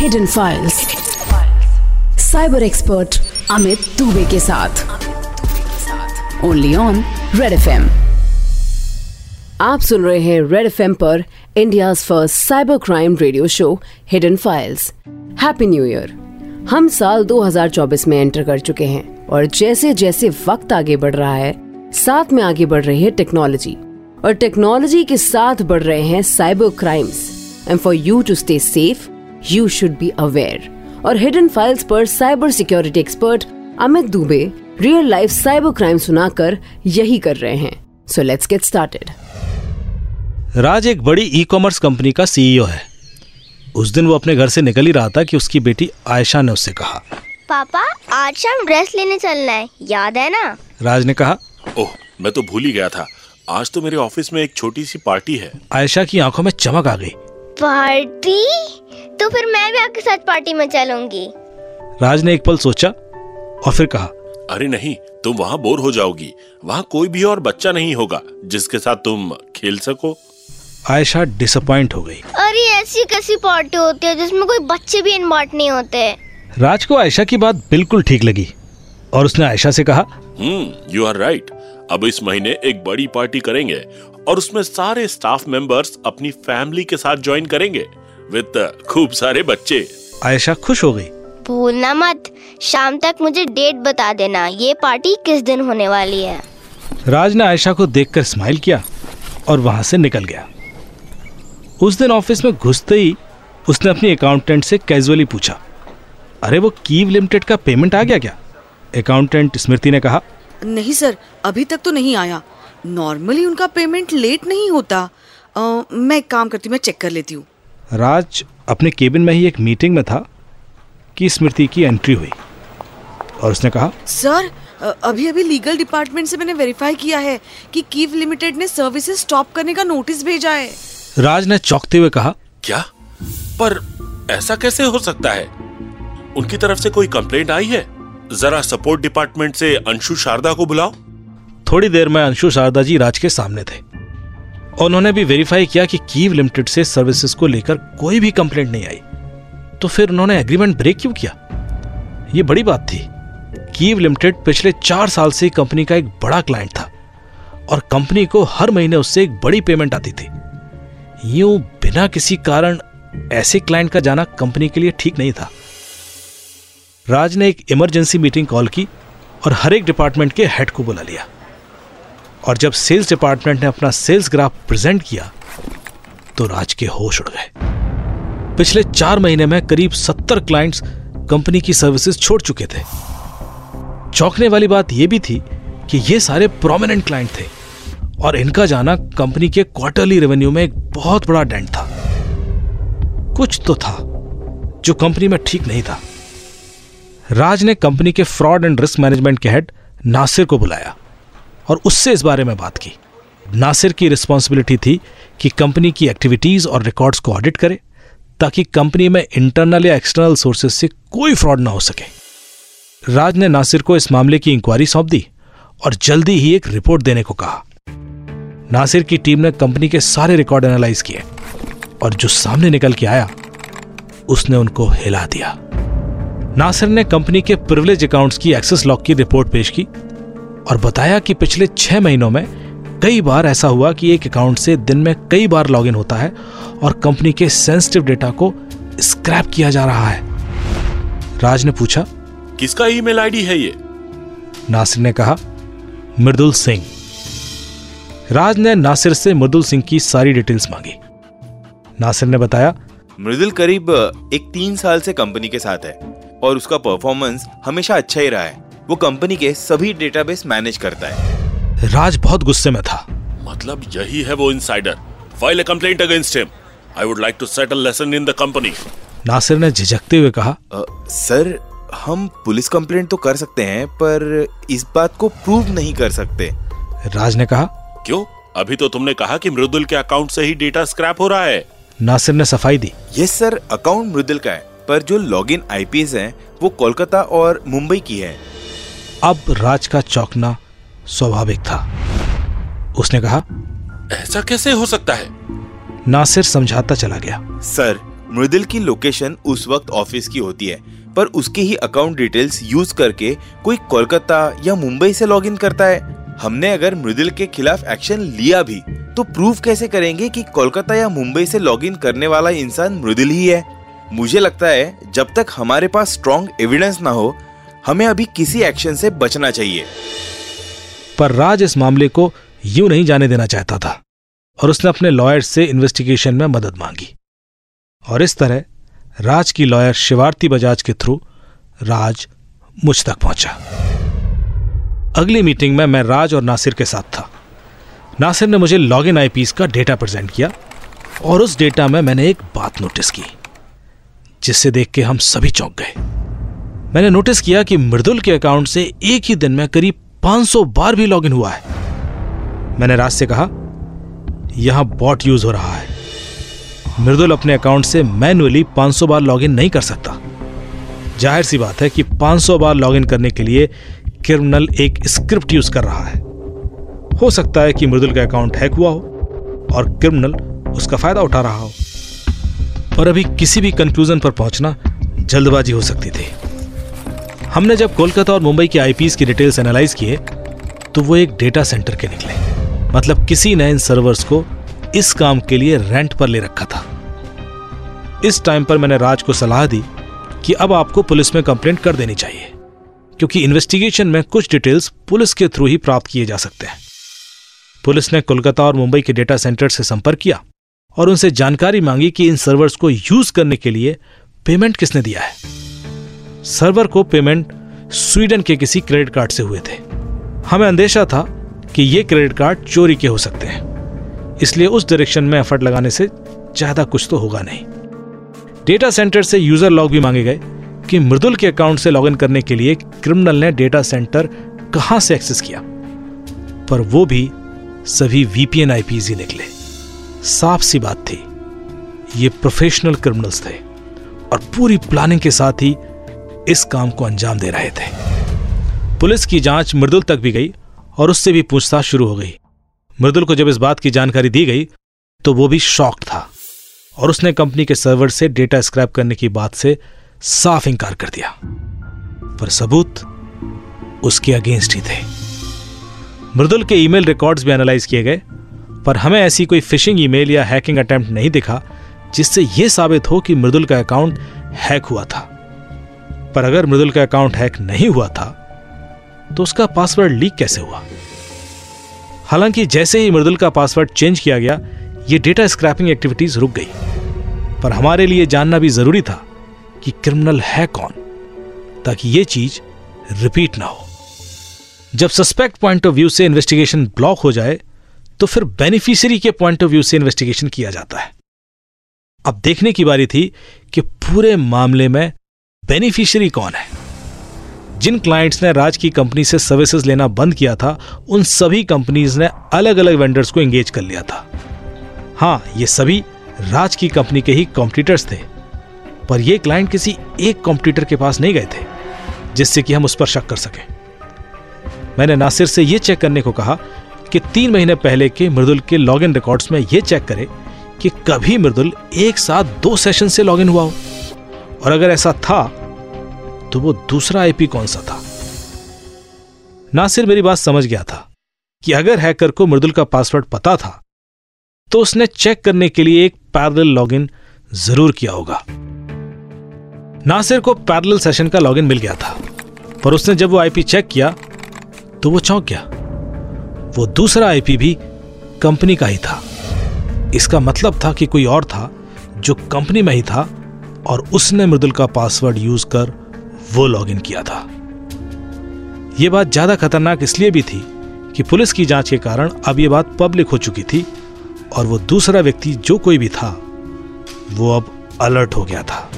Hidden files cyber expert Amit Dubey के साथ. Only on red F आप सुन रहे हैं रेड एफ़ पर India first cyber crime radio show hidden files happy new year हम साल 2024 में एंटर कर चुके हैं और जैसे जैसे वक्त आगे बढ़ रहा है, साथ में आगे बढ़ रही है टेक्नोलॉजी और टेक्नोलॉजी के साथ बढ़ रहे हैं cyber crimes and for you to stay safe you should be aware और हिडन फाइल्स पर cyber security expert Amit Dubey real life cyber crime सुनाकर यही कर रहे हैं। So let's get started Raj एक बड़ी ई कॉमर्स कंपनी का सीईओ है। उस दिन वो अपने घर से निकल ही रहा था कि उसकी बेटी आयशा ने उससे कहा। पापा आज शाम ड्रेस लेने चलना है। याद है ना? राज ने कहा ओह मैं तो भूल ही गया था। आज तो मेरे ऑफ़िस में एक छोटी सी पार्टी है। आयशा की आँखों में चमक आ गई। पार्टी? तो फिर मैं भी आपके साथ पार्टी में चलूँगी। राज ने एक पल सोचा और फिर कहा अरे नहीं तुम वहाँ बोर हो जाओगी। वहाँ कोई भी और बच्चा नहीं होगा जिसके साथ तुम खेल सको। आयशा डिसअपॉइंट हो गई। अरे ऐसी कैसी पार्टी होती है जिसमें कोई बच्चे भी इन्वॉल्व नहीं होते? राज को आयशा की बात बिल्कुल ठीक लगी और उसने आयशा से कहा हम्म यू आर राइट अब इस महीने एक बड़ी पार्टी करेंगे और उसमें सारे स्टाफ मेंबर्स अपनी फैमिली के साथ ज्वाइन करेंगे विद खूब सारे बच्चे। आयशा खुश हो गई? भूलना मत। शाम तक मुझे डेट बता देना। ये पार्टी किस दिन होने वाली है? राज ने आयशा को देखकर स्माइल किया और वहाँ से निकल गया। उस दिन ऑफ़िस में घुसते ही उसने अपनी अकाउंटेंट से कैजुअली पूछा अरे वो कीव लिमिटेड का पेमेंट आ गया क्या? अकाउंटेंट स्मृति ने कहा नहीं सर अभी तक तो नहीं आया। नॉर्मली उनका पेमेंट लेट नहीं होता। आ, मैं एक काम करती हूँ मैं चेक कर लेती हूँ। राज अपने केबिन में ही एक मीटिंग में था कि स्मृति की एंट्री हुई। और उसने कहा सर अभी अभी लीगल डिपार्टमेंट से मैंने वेरीफाई किया है कि कीव लिमिटेड ने सर्विसेज़ स्टॉप करने का नोटिस भेजा है। राज ने चौंकते हुए कहा क्या? पर ऐसा कैसे हो सकता है? उनकी तरफ़ से कोई कंप्लेंट आई है? जरा सपोर्ट डिपार्टमेंट से अंशु शारदा को बुलाओ। थोड़ी देर में अंशु शारदा जी राज के सामने थे। उन्होंने भी वेरीफाई किया कि कीव लिमिटेड से सर्विसेज़ को लेकर कोई भी कंप्लेंट नहीं आई। तो फिर उन्होंने एग्रीमेंट ब्रेक क्यों किया? यह बड़ी बात थी। कीव लिमिटेड पिछले चार साल से कंपनी का एक बड़ा क्लाइंट था। और कंपनी को हर महीने उससे एक बड़ी पेमेंट आती थी। यूँ बिना किसी कारण ऐसे क्लाइंट का जाना कंपनी के लिए ठीक नहीं था। राज ने एक इमरजेंसी मीटिंग कॉल की और हर एक डिपार्टमेंट के हेड को बुला लिया। और जब सेल्स डिपार्टमेंट ने अपना सेल्स ग्राफ प्रेजेंट किया तो राज के होश उड़ गए। पिछले चार महीने में करीब सत्तर क्लाइंट्स कंपनी की सर्विसेज़ छोड़ चुके थे। चौंकने वाली बात यह भी थी कि ये सारे प्रोमिनेंट क्लाइंट थे और इनका जाना कंपनी के क्वार्टरली रेवेन्यू में एक बहुत बड़ा डेंट था। कुछ तो था जो कंपनी में ठीक नहीं था। राज ने कंपनी के फ्रॉड एंड रिस्क मैनेजमेंट के हेड नासिर को बुलाया और उससे इस बारे में बात की। नासिर की रिस्पॉन्सिबिलिटी थी कि कंपनी की एक्टिविटीज़ और रिकॉर्ड्स को ऑडिट करे, ताकि कंपनी में इंटरनल या एक्सटर्नल सोर्सेज से कोई फ्रॉड ना हो सके। राज ने नासिर को इस मामले की इंक्वायरी सौंप दी और जल्दी ही एक रिपोर्ट देने को कहा। नासिर की टीम ने कंपनी के सारे रिकॉर्ड एनालाइज किए और जो सामने निकल के आया, उसने उनको हिला दिया। नासिर ने कंपनी के प्रिविलेज अकाउंट्स की एक्सेस लॉक की रिपोर्ट पेश की और बताया कि पिछले छह महीनों में कई बार ऐसा हुआ कि एक अकाउंट से दिन में कई बार लॉगिन होता है और कंपनी के सेंसिटिव डेटा को स्क्रैप किया जा रहा है। राज ने पूछा किसका ईमेल आईडी है ये? नासिर ने कहा मृदुल सिंह। राज ने नासिर से मृदुल सिंह की सारी डिटेल्स मांगी। नासिर ने बताया मृदुल करीब एक तीन साल से कंपनी के साथ है। और उसका परफॉर्मेंस हमेशा अच्छा ही रहा है। वो कंपनी के सभी डेटाबेस मैनेज करता है। राज बहुत गुस्से में था। मतलब यही है वो insider file a complaint against him I would like to settle lesson in the company Nasir ने झिझकते हुए कहा आ, सर हम पुलिस कंप्लेंट तो कर सकते हैं पर इस बात को प्रूव नहीं कर सकते। राज ने कहा क्यों? अभी तो तुमने कहा कि मृदुल के अकाउंट से ही डेटा स्क्रैप हो रहा है। नासिर ने सफ़ाई दी। यस सर अकाउंट मृदुल का है। पर जो लॉगिन आईपीएस हैं वो कोलकाता और मुंबई की है। अब राज का चौंकना स्वाभाविक था। उसने कहा ऐसा कैसे हो सकता है? नासिर समझाता चला गया। सर मृदिल की लोकेशन उस वक्त ऑफ़िस की होती है पर उसके ही अकाउंट डिटेल्स यूज़ करके कोई कोलकाता या मुंबई से लॉगिन करता है। हमने अगर मृदिल के खिलाफ एक्शन लिया भी तो प्रूफ कैसे करेंगे कि कोलकाता या मुंबई से लॉगिन करने वाला इंसान मृदिल ही है? मुझे लगता है, जब तक हमारे पास स्ट्रॉन्ग एविडेंस ना हो, हमें अभी किसी एक्शन से बचना चाहिए। पर राज इस मामले को यूँ नहीं जाने देना चाहता था, और उसने अपने लॉयर से इन्वेस्टिगेशन में मदद मांगी। और इस तरह, राज की लॉयर शिवारती बजाज के थ्रू राज मुझ तक पहुँचा। अगली मीटिंग में मैं राज और नासिर के साथ था। नासिर ने मुझे लॉगिन आईपीस का डेटा प्रेजेंट किया, और उस डेटा में मैंने एक बात नोटिस की। जिससे देख के हम सभी चौंक गए। मैंने नोटिस किया कि मृदुल के अकाउंट से एक ही दिन में करीब 500 बार भी लॉगिन हुआ है। मैंने राज से कहा, यहाँ बॉट यूज़ हो रहा है। मृदुल अपने अकाउंट से मैन्युअली 500 बार लॉगिन नहीं कर सकता। ज़ाहिर सी बात है कि 500 बार लॉगिन करने के लिए क्रिमिनल एक स्क्रिप्ट यूज़ कर रहा है। हो सकता है कि मृदुल का अकाउंट हैक हुआ हो और क्रिमिनल उसका फ़ायदा उठा रहा हो। पर अभी किसी भी कंक्लूजन पर पहुँचना जल्दबाजी हो सकती थी। हमने जब कोलकाता और मुंबई के आईपीएस की डिटेल्स एनालाइज किए तो वो एक डेटा सेंटर के निकले। मतलब किसी ने इन सर्वर्स को इस काम के लिए रेंट पर ले रखा था। इस टाइम पर मैंने राज को सलाह दी कि अब आपको पुलिस में कंप्लेंट कर देनी चाहिए, क्योंकि इन्वेस्टिगेशन में कुछ डिटेल्स पुलिस के थ्रू ही प्राप्त किए जा सकते हैं। पुलिस ने कोलकाता और मुंबई के डेटा सेंटर से संपर्क किया और उनसे जानकारी मांगी कि इन सर्वर्स को यूज़ करने के लिए पेमेंट किसने दिया है। सर्वर को पेमेंट स्वीडन के किसी क्रेडिट कार्ड से हुए थे। हमें अंदेशा था कि ये क्रेडिट कार्ड चोरी के हो सकते हैं। इसलिए उस डायरेक्शन में एफर्ट लगाने से ज़्यादा कुछ तो होगा नहीं। डेटा सेंटर से यूज़र लॉग भी मांगे गए कि मृदुल के अकाउंट से लॉगिन करने के लिए क्रिमिनल ने डेटा सेंटर कहाँ से एक्सेस किया। पर वो भी सभी वीपीएन आईपीज ही निकले। साफ़ सी बात थी। ये प्रोफेशनल क्रिमिनल्स थे और पूरी प्लानिंग के साथ ही इस काम को अंजाम दे रहे थे। पुलिस की जाँच मृदुल तक भी गई और उससे भी पूछताछ शुरू हो गई। मृदुल को जब इस बात की जानकारी दी गई तो वो भी शॉक था और उसने कंपनी के सर्वर से डेटा स्क्रैप करने की बात से साफ़ इंकार कर दिया। पर सबूत उसके अगेंस्ट ही थे। मृदुल के ईमेल रिकॉर्ड्स भी एनालाइज किए गए पर हमें ऐसी कोई फिशिंग ईमेल या हैकिंग अटेम्प्ट नहीं दिखा, जिससे यह साबित हो कि मृदुल का अकाउंट हैक हुआ था। पर अगर मृदुल का अकाउंट हैक नहीं हुआ था तो उसका पासवर्ड लीक कैसे हुआ? हालाँकि जैसे ही मृदुल का पासवर्ड चेंज किया गया, ये डेटा स्क्रैपिंग एक्टिविटीज़ रुक गई। पर हमारे लिए जानना भी ज़रूरी था कि क्रिमिनल है कौन, ताकि ये चीज़ रिपीट ना हो। जब सस्पेक्ट पॉइंट ऑफ़ व्यू से इन्वेस्टिगेशन ब्लॉक हो जाए तो फिर बेनिफिशियरी के पॉइंट ऑफ़ व्यू से इन्वेस्टिगेशन किया जाता है। अब देखने की बारी थी कि पूरे मामले में बेनिफिशियरी कौन है। जिन क्लाइंट्स ने राज की कंपनी से सर्विसेज़ लेना बंद किया था, उन सभी कंपनीज़ ने अलग अलग वेंडर्स को एंगेज कर लिया था। हाँ ये सभी राज की कंपनी के ही कॉम्पिटिटर्स थे, पर ये क्लाइंट किसी एक कॉम्पिटिटर के पास नहीं गए थे, जिससे कि हम उस पर शक कर सकें। मैंने नासिर से यह चेक करने को कहा कि तीन महीने पहले के मृदुल के लॉगिन रिकॉर्ड्स में यह चेक करे कि कभी मृदुल एक साथ दो सेशन से लॉगिन हुआ हो। और अगर ऐसा था तो वो दूसरा आईपी कौन सा था? नासिर मेरी बात समझ गया था कि अगर हैकर को मृदुल का पासवर्ड पता था तो उसने चेक करने के लिए एक पैरेलल लॉगिन ज़रूर किया होगा। नासिर को पैरल सेशन का लॉगिन मिल गया था, पर उसने जब वो आईपी चेक किया तो वो चौंक गया। वो दूसरा आईपी भी कंपनी का ही था। इसका मतलब था कि कोई और था जो कंपनी में ही था और उसने मृदुल का पासवर्ड यूज़ कर वो लॉगिन किया था। यह बात ज़्यादा खतरनाक इसलिए भी थी कि पुलिस की जाँच के कारण अब यह बात पब्लिक हो चुकी थी और वो दूसरा व्यक्ति जो कोई भी था, वो अब अलर्ट हो गया था।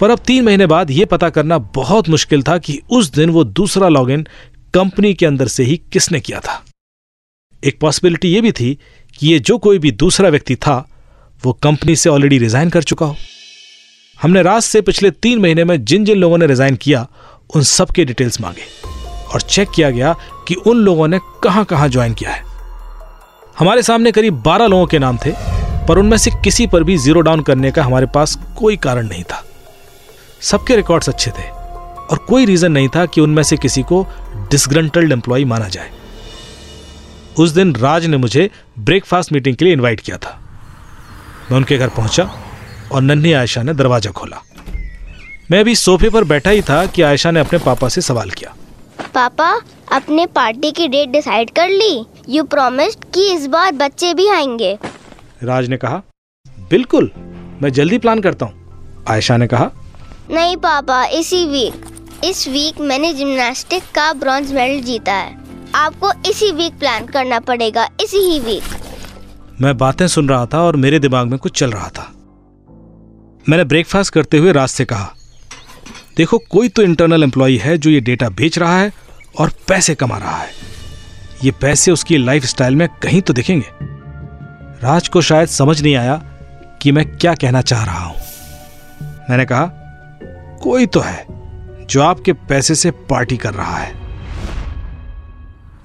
पर अब तीन महीने बाद यह पता करना बहुत मुश्किल था कि उस दिन वो दूसरा लॉगिन कंपनी के अंदर से ही किसने किया था। एक पॉसिबिलिटी यह भी थी कि ये जो कोई भी दूसरा व्यक्ति था, वो कंपनी से ऑलरेडी रिजाइन कर चुका हो। हमने रात से पिछले तीन महीने में जिन जिन लोगों ने रिजाइन किया, उन सब के डिटेल्स मांगे और चेक किया गया कि उन लोगों ने कहाँ कहाँ ज्वाइन किया है। हमारे सामने करीब बारह लोगों के नाम थे, पर उनमें से किसी पर भी ज़ीरो डाउन करने का हमारे पास कोई कारण नहीं था। सबके रिकॉर्ड्स अच्छे थे और कोई रीजन नहीं था कि उनमें से किसी को डिसग्रंटल्ड एम्प्लॉय माना जाए। उस दिन राज ने मुझे ब्रेकफास्ट मीटिंग के लिए इनवाइट किया था। मैं उनके घर पहुँचा और नन्ही आयशा ने दरवाज़ा खोला। मैं अभी सोफे पर बैठा ही था कि आयशा ने अपने पापा से सवाल किया। पापा अपने पार्टी की डेट डिसाइड कर ली। यू प्रॉमिस कि इस बार बच्चे भी आएँगे। राज ने कहा बिल्कुल मैं जल्दी प्लान करता हूँ। आयशा ने कहा नहीं पापा इसी वीक इस वीक मैंने जिम्नास्टिक का ब्रॉन्ज मेडल जीता है। आपको इसी वीक प्लान करना पड़ेगा, इसी ही वीक मैं बातें सुन रहा था और मेरे दिमाग में कुछ चल रहा था। मैंने ब्रेकफास्ट करते हुए राज से कहा, देखो, कोई तो इंटरनल एम्प्लॉय है जो ये डेटा बेच रहा है और पैसे कमा रहा है। ये पैसे उसकी लाइफ स्टाइल में कहीं तो दिखेंगे। राज को शायद समझ नहीं आया कि मैं क्या कहना चाह रहा हूँ। मैंने कहा, कोई तो है। जो आपके पैसे से पार्टी कर रहा है।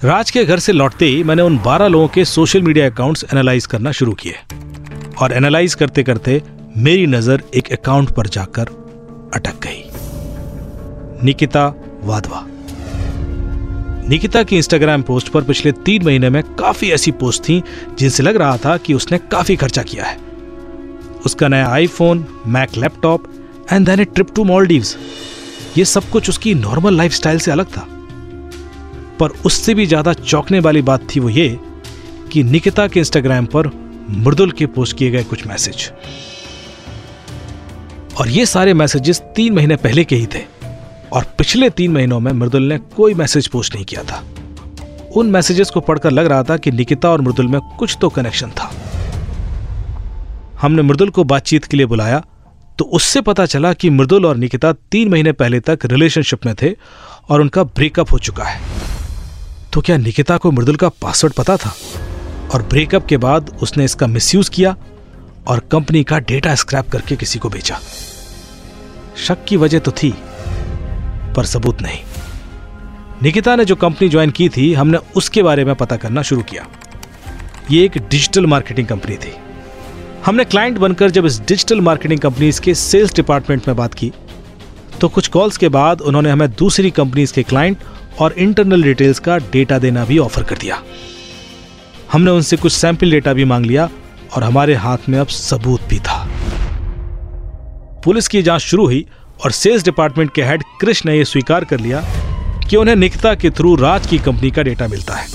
राज के घर से लौटते ही मैंने उन 12 लोगों के सोशल मीडिया अकाउंट्स एनालाइज करना शुरू किए। और एनालाइज करते करते मेरी नज़र एक अकाउंट पर जाकर अटक गई। निकिता वाधवा। निकिता की इंस्टाग्राम पोस्ट पर पिछले तीन महीने में काफ़ी ऐसी पोस्ट थी, जिनसे लग रहा था कि उसने काफ़ी खर्चा किया है। उसका नया iPhone Mac laptop and then a trip to Maldives ये सब कुछ उसकी नॉर्मल लाइफस्टाइल से अलग था। पर उससे भी ज़्यादा चौंकने वाली बात थी वो ये कि निकिता के इंस्टाग्राम पर मृदुल के पोस्ट किए गए कुछ मैसेज और ये सारे मैसेजेस तीन महीने पहले के ही थे और पिछले तीन महीनों में मृदुल ने कोई मैसेज पोस्ट नहीं किया था। उन मैसेजेस को पढ़कर लग रहा था कि निकिता और मृदुल में कुछ तो कनेक्शन था। हमने मृदुल को बातचीत के लिए बुलाया तो उससे पता चला कि मृदुल और निकिता तीन महीने पहले तक रिलेशनशिप में थे और उनका ब्रेकअप हो चुका है। तो क्या निकिता को मृदुल का पासवर्ड पता था? और ब्रेकअप के बाद उसने इसका मिसयूज किया और कंपनी का डेटा स्क्रैप करके किसी को बेचा शक की वजह तो थी, पर सबूत नहीं। निकिता ने जो कंपनी ज्वाइन की थी, हमने उसके बारे में पता करना शुरू किया। ये एक डिजिटल मार्केटिंग कंपनी थी। हमने क्लाइंट बनकर जब इस डिजिटल मार्केटिंग कंपनीज़ के सेल्स डिपार्टमेंट में बात की तो कुछ कॉल्स के बाद उन्होंने हमें दूसरी कंपनीज़ के क्लाइंट और इंटरनल डिटेल्स का डेटा देना भी ऑफ़र कर दिया। हमने उनसे कुछ सैंपल डेटा भी मांग लिया और हमारे हाथ में अब सबूत भी था। पुलिस की जाँच शुरू हुई और सेल्स डिपार्टमेंट के हेड कृष्ण ने यह स्वीकार कर लिया कि उन्हें निकिता के थ्रू राज की कंपनी का डेटा मिलता है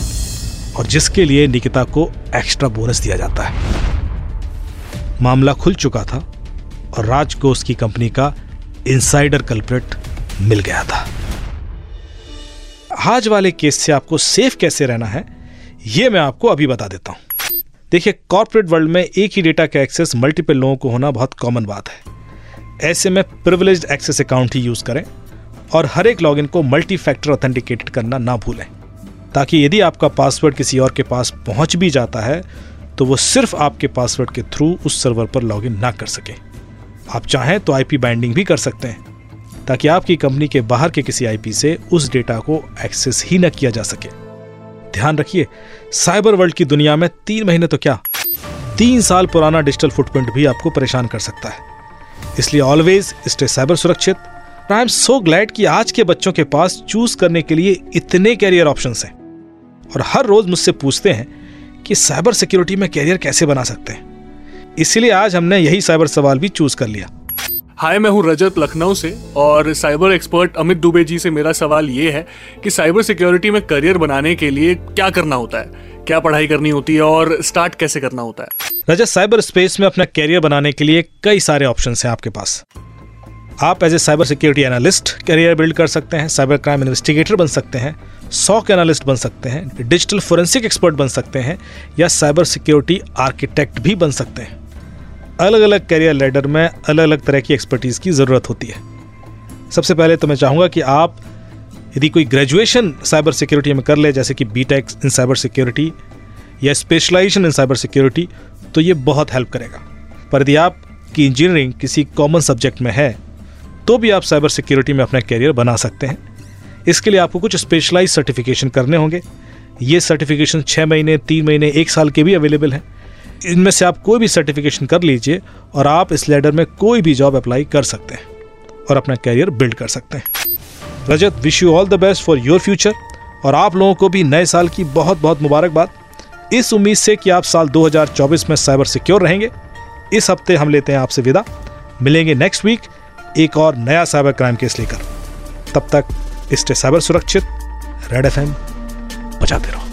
और जिसके लिए निकिता को एक्स्ट्रा बोनस दिया जाता है। मामला खुल चुका था और राज को उसकी कंपनी का इनसाइडर कल्प्रेट मिल गया था। आज वाले केस से आपको सेफ़ कैसे रहना है यह मैं आपको अभी बता देता हूँ। देखिए कॉर्पोरेट वर्ल्ड में एक ही डेटा का एक्सेस मल्टीपल लोगों को होना बहुत कॉमन बात है। ऐसे में प्रिविलेज एक्सेस अकाउंट ही यूज़ करें और हर एक लॉगिन को मल्टी फैक्टर ऑथेंटिकेटेड करना ना भूलें, ताकि यदि आपका पासवर्ड किसी और के पास पहुँच भी जाता है तो वो सिर्फ़ आपके पासवर्ड के थ्रू उस सर्वर पर लॉगिन ना कर सके। आप चाहें तो आईपी बाइंडिंग भी कर सकते हैं, ताकि आपकी कंपनी के बाहर के किसी आईपी से उस डेटा को एक्सेस ही न किया जा सके। ध्यान रखिए साइबर वर्ल्ड की दुनिया में तीन महीने तो क्या? तीन साल पुराना डिजिटल फुटप्रिंट भी आपको परेशान कर सकता है। इसलिए ऑलवेज स्टे साइबर सुरक्षित। आई एम सो ग्लैड कि आज के बच्चों के पास चूज़ करने के लिए इतने कैरियर ऑप्शन हैं। और हर रोज मुझसे पूछते हैं कि साइबर सिक्योरिटी में कैरियर कैसे बना सकते हैं। इसलिए आज हमने यही साइबर सवाल भी चूज़ कर लिया। हाय मैं हूँ रजत लखनऊ से और साइबर एक्सपर्ट अमित दुबे जी से मेरा सवाल ये है कि साइबर सिक्योरिटी में करियर बनाने के लिए क्या करना होता है? क्या पढ़ाई करनी होती है और स्टार्ट कैसे करना होता है? रजत साइबर स्पेस में अपना कैरियर बनाने के लिए कई सारे ऑप्शन हैं आपके पास। आप as a cyber security analyst career build कर सकते हैं साइबर क्राइम इन्वेस्टिगेटर बन सकते हैं सॉक एनालिस्ट बन सकते हैं डिजिटल फोरेंसिक एक्सपर्ट बन सकते हैं, या साइबर सिक्योरिटी आर्किटेक्ट भी बन सकते हैं। अलग अलग कैरियर लेडर में अलग अलग तरह की एक्सपर्टीज की ज़रूरत होती है। सबसे पहले तो मैं चाहूँगा कि आप यदि कोई ग्रेजुएशन साइबर सिक्योरिटी में कर ले, जैसे कि बी इन साइबर सिक्योरिटी या स्पेशलाइजेशन इन साइबर सिक्योरिटी तो ये बहुत हेल्प करेगा। पर यदि आपकी इंजीनियरिंग किसी कॉमन सब्जेक्ट में है तो भी आप साइबर सिक्योरिटी में अपना करियर बना सकते हैं। इसके लिए आपको कुछ स्पेशलाइज सर्टिफिकेशन करने होंगे। ये सर्टिफिकेशन छः महीने, तीन महीने, एक साल के भी अवेलेबल हैं। इनमें से आप कोई भी सर्टिफिकेशन कर लीजिए और आप इस लेडर में कोई भी जॉब अप्लाई कर सकते हैं और अपना कैरियर बिल्ड कर सकते हैं। Rajat wish you all the best for your future और आप लोगों को भी नए साल की बहुत बहुत मुबारकबाद। इस उम्मीद से कि आप साल 2024 में साइबर सिक्योर रहेंगे। इस हफ़्ते हम लेते हैं आपसे विदा। मिलेंगे नेक्स्ट वीक एक और नया साइबर क्राइम केस लेकर। तब तक स्टे साइबर सुरक्षित रेड एफ़ एम बचाते रहो।